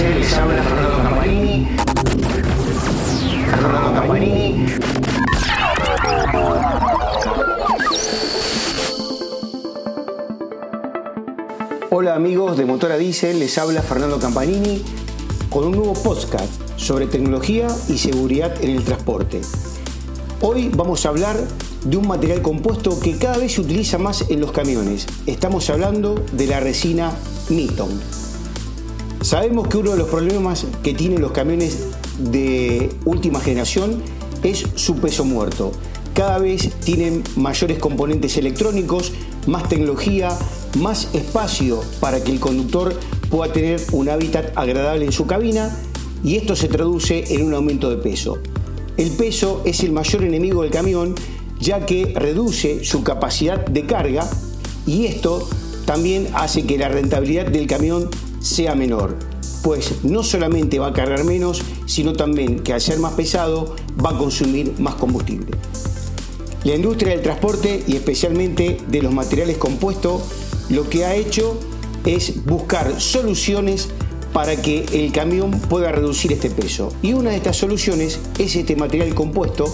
Les habla Fernando Campanini. Fernando. Hola amigos de Motora Diesel, les habla Fernando Campanini con un nuevo podcast sobre tecnología y seguridad en el transporte. Hoy vamos a hablar de un material compuesto que cada vez se utiliza más en los camiones. Estamos hablando de la resina Miton. Sabemos que uno de los problemas que tienen los camiones de última generación es su peso muerto. Cada vez tienen mayores componentes electrónicos, más tecnología, más espacio para que el conductor pueda tener un hábitat agradable en su cabina y esto se traduce en un aumento de peso. El peso es el mayor enemigo del camión ya que reduce su capacidad de carga y esto también hace que la rentabilidad del camión sea menor, pues no solamente va a cargar menos, sino también que al ser más pesado va a consumir más combustible. La industria del transporte y especialmente de los materiales compuestos lo que ha hecho es buscar soluciones para que el camión pueda reducir este peso. Y una de estas soluciones es este material compuesto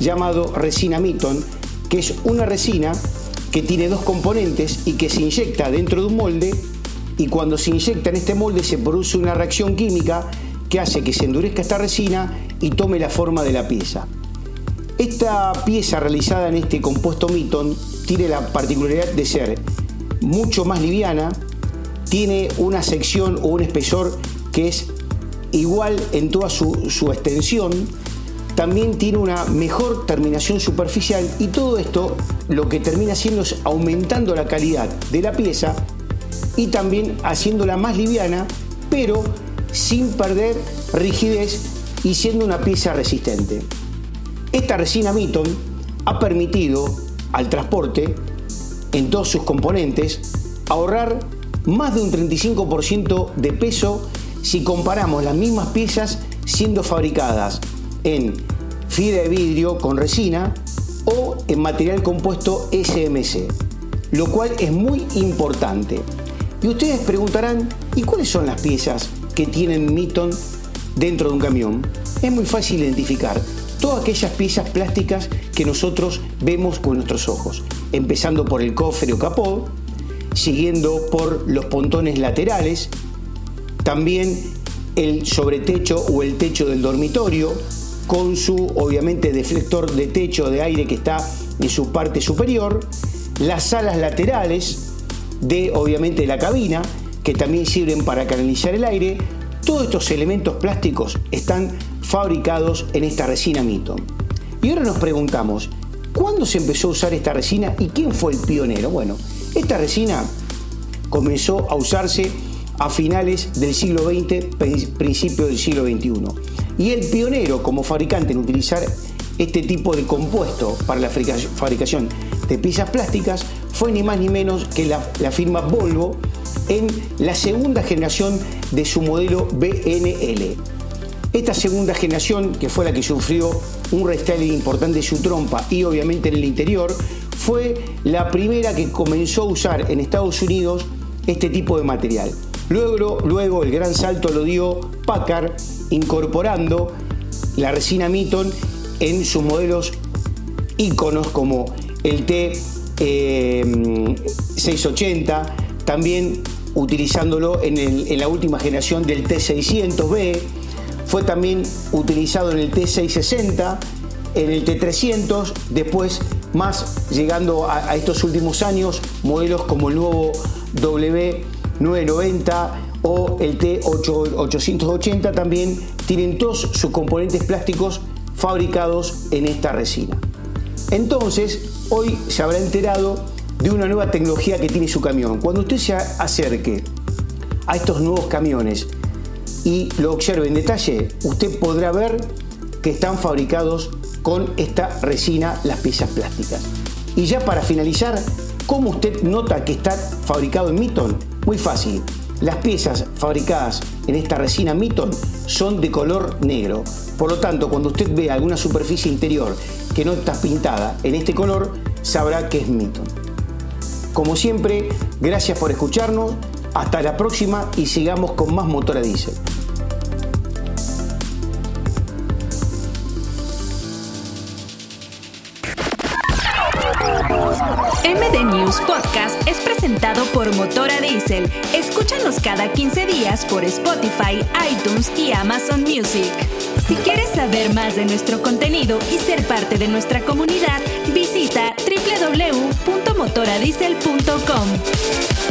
llamado resina Miton, que es una resina que tiene dos componentes y que se inyecta dentro de un molde y cuando se inyecta en este molde se produce una reacción química que hace que se endurezca esta resina y tome la forma de la pieza. Esta pieza realizada en este compuesto Miton tiene la particularidad de ser mucho más liviana, tiene una sección o un espesor que es igual en toda su, extensión, también tiene una mejor terminación superficial y todo esto lo que termina haciendo es aumentando la calidad de la pieza y también haciéndola más liviana, pero sin perder rigidez y siendo una pieza resistente. Esta resina Miton ha permitido al transporte en todos sus componentes ahorrar más de un 35% de peso si comparamos las mismas piezas siendo fabricadas en fibra de vidrio con resina o en material compuesto SMC, lo cual es muy importante. Y ustedes preguntarán, ¿y cuáles son las piezas que tienen Miton dentro de un camión? Es muy fácil identificar todas aquellas piezas plásticas que nosotros vemos con nuestros ojos, empezando por el cofre o capó, siguiendo por los pontones laterales, también el sobretecho o el techo del dormitorio, con su obviamente deflector de techo de aire que está en su parte superior, las alas laterales de obviamente la cabina, que también sirven para canalizar el aire, todos estos elementos plásticos están fabricados en esta resina Mito. Y ahora nos preguntamos, ¿cuándo se empezó a usar esta resina y quién fue el pionero? Bueno, esta resina comenzó a usarse a finales del siglo XX, principio del siglo XXI. Y el pionero como fabricante en utilizar este tipo de compuesto para la fabricación de piezas plásticas fue ni más ni menos que la, firma Volvo en la segunda generación de su modelo BNL. Esta segunda generación, que fue la que sufrió un restyling importante de su trompa y obviamente en el interior, fue la primera que comenzó a usar en Estados Unidos este tipo de material. Luego, luego el gran salto lo dio Packard incorporando la resina Miton en sus modelos íconos como el T680, eh, también utilizándolo en, en, la última generación del T600B, fue también utilizado en el T660, en el T300, después más llegando a, estos últimos años, modelos como el nuevo W990 o el T880 también tienen todos sus componentes plásticos fabricados en esta resina. Entonces, hoy se habrá enterado de una nueva tecnología que tiene su camión. Cuando usted se acerque a estos nuevos camiones y lo observe en detalle, usted podrá ver que están fabricados con esta resina las piezas plásticas. Y ya para finalizar, ¿cómo usted nota que está fabricado en Miton? Muy fácil. Las piezas fabricadas en esta resina Miton son de color negro. Por lo tanto, cuando usted ve alguna superficie interior que no está pintada en este color, sabrá que es Miton. Como siempre, gracias por escucharnos. Hasta la próxima y sigamos con más motor a diésel. MD News Podcast es presentado por Motora Diesel. Escúchanos cada 15 días por Spotify, iTunes y Amazon Music. Si quieres saber más de nuestro contenido y ser parte de nuestra comunidad, visita www.motoradiesel.com.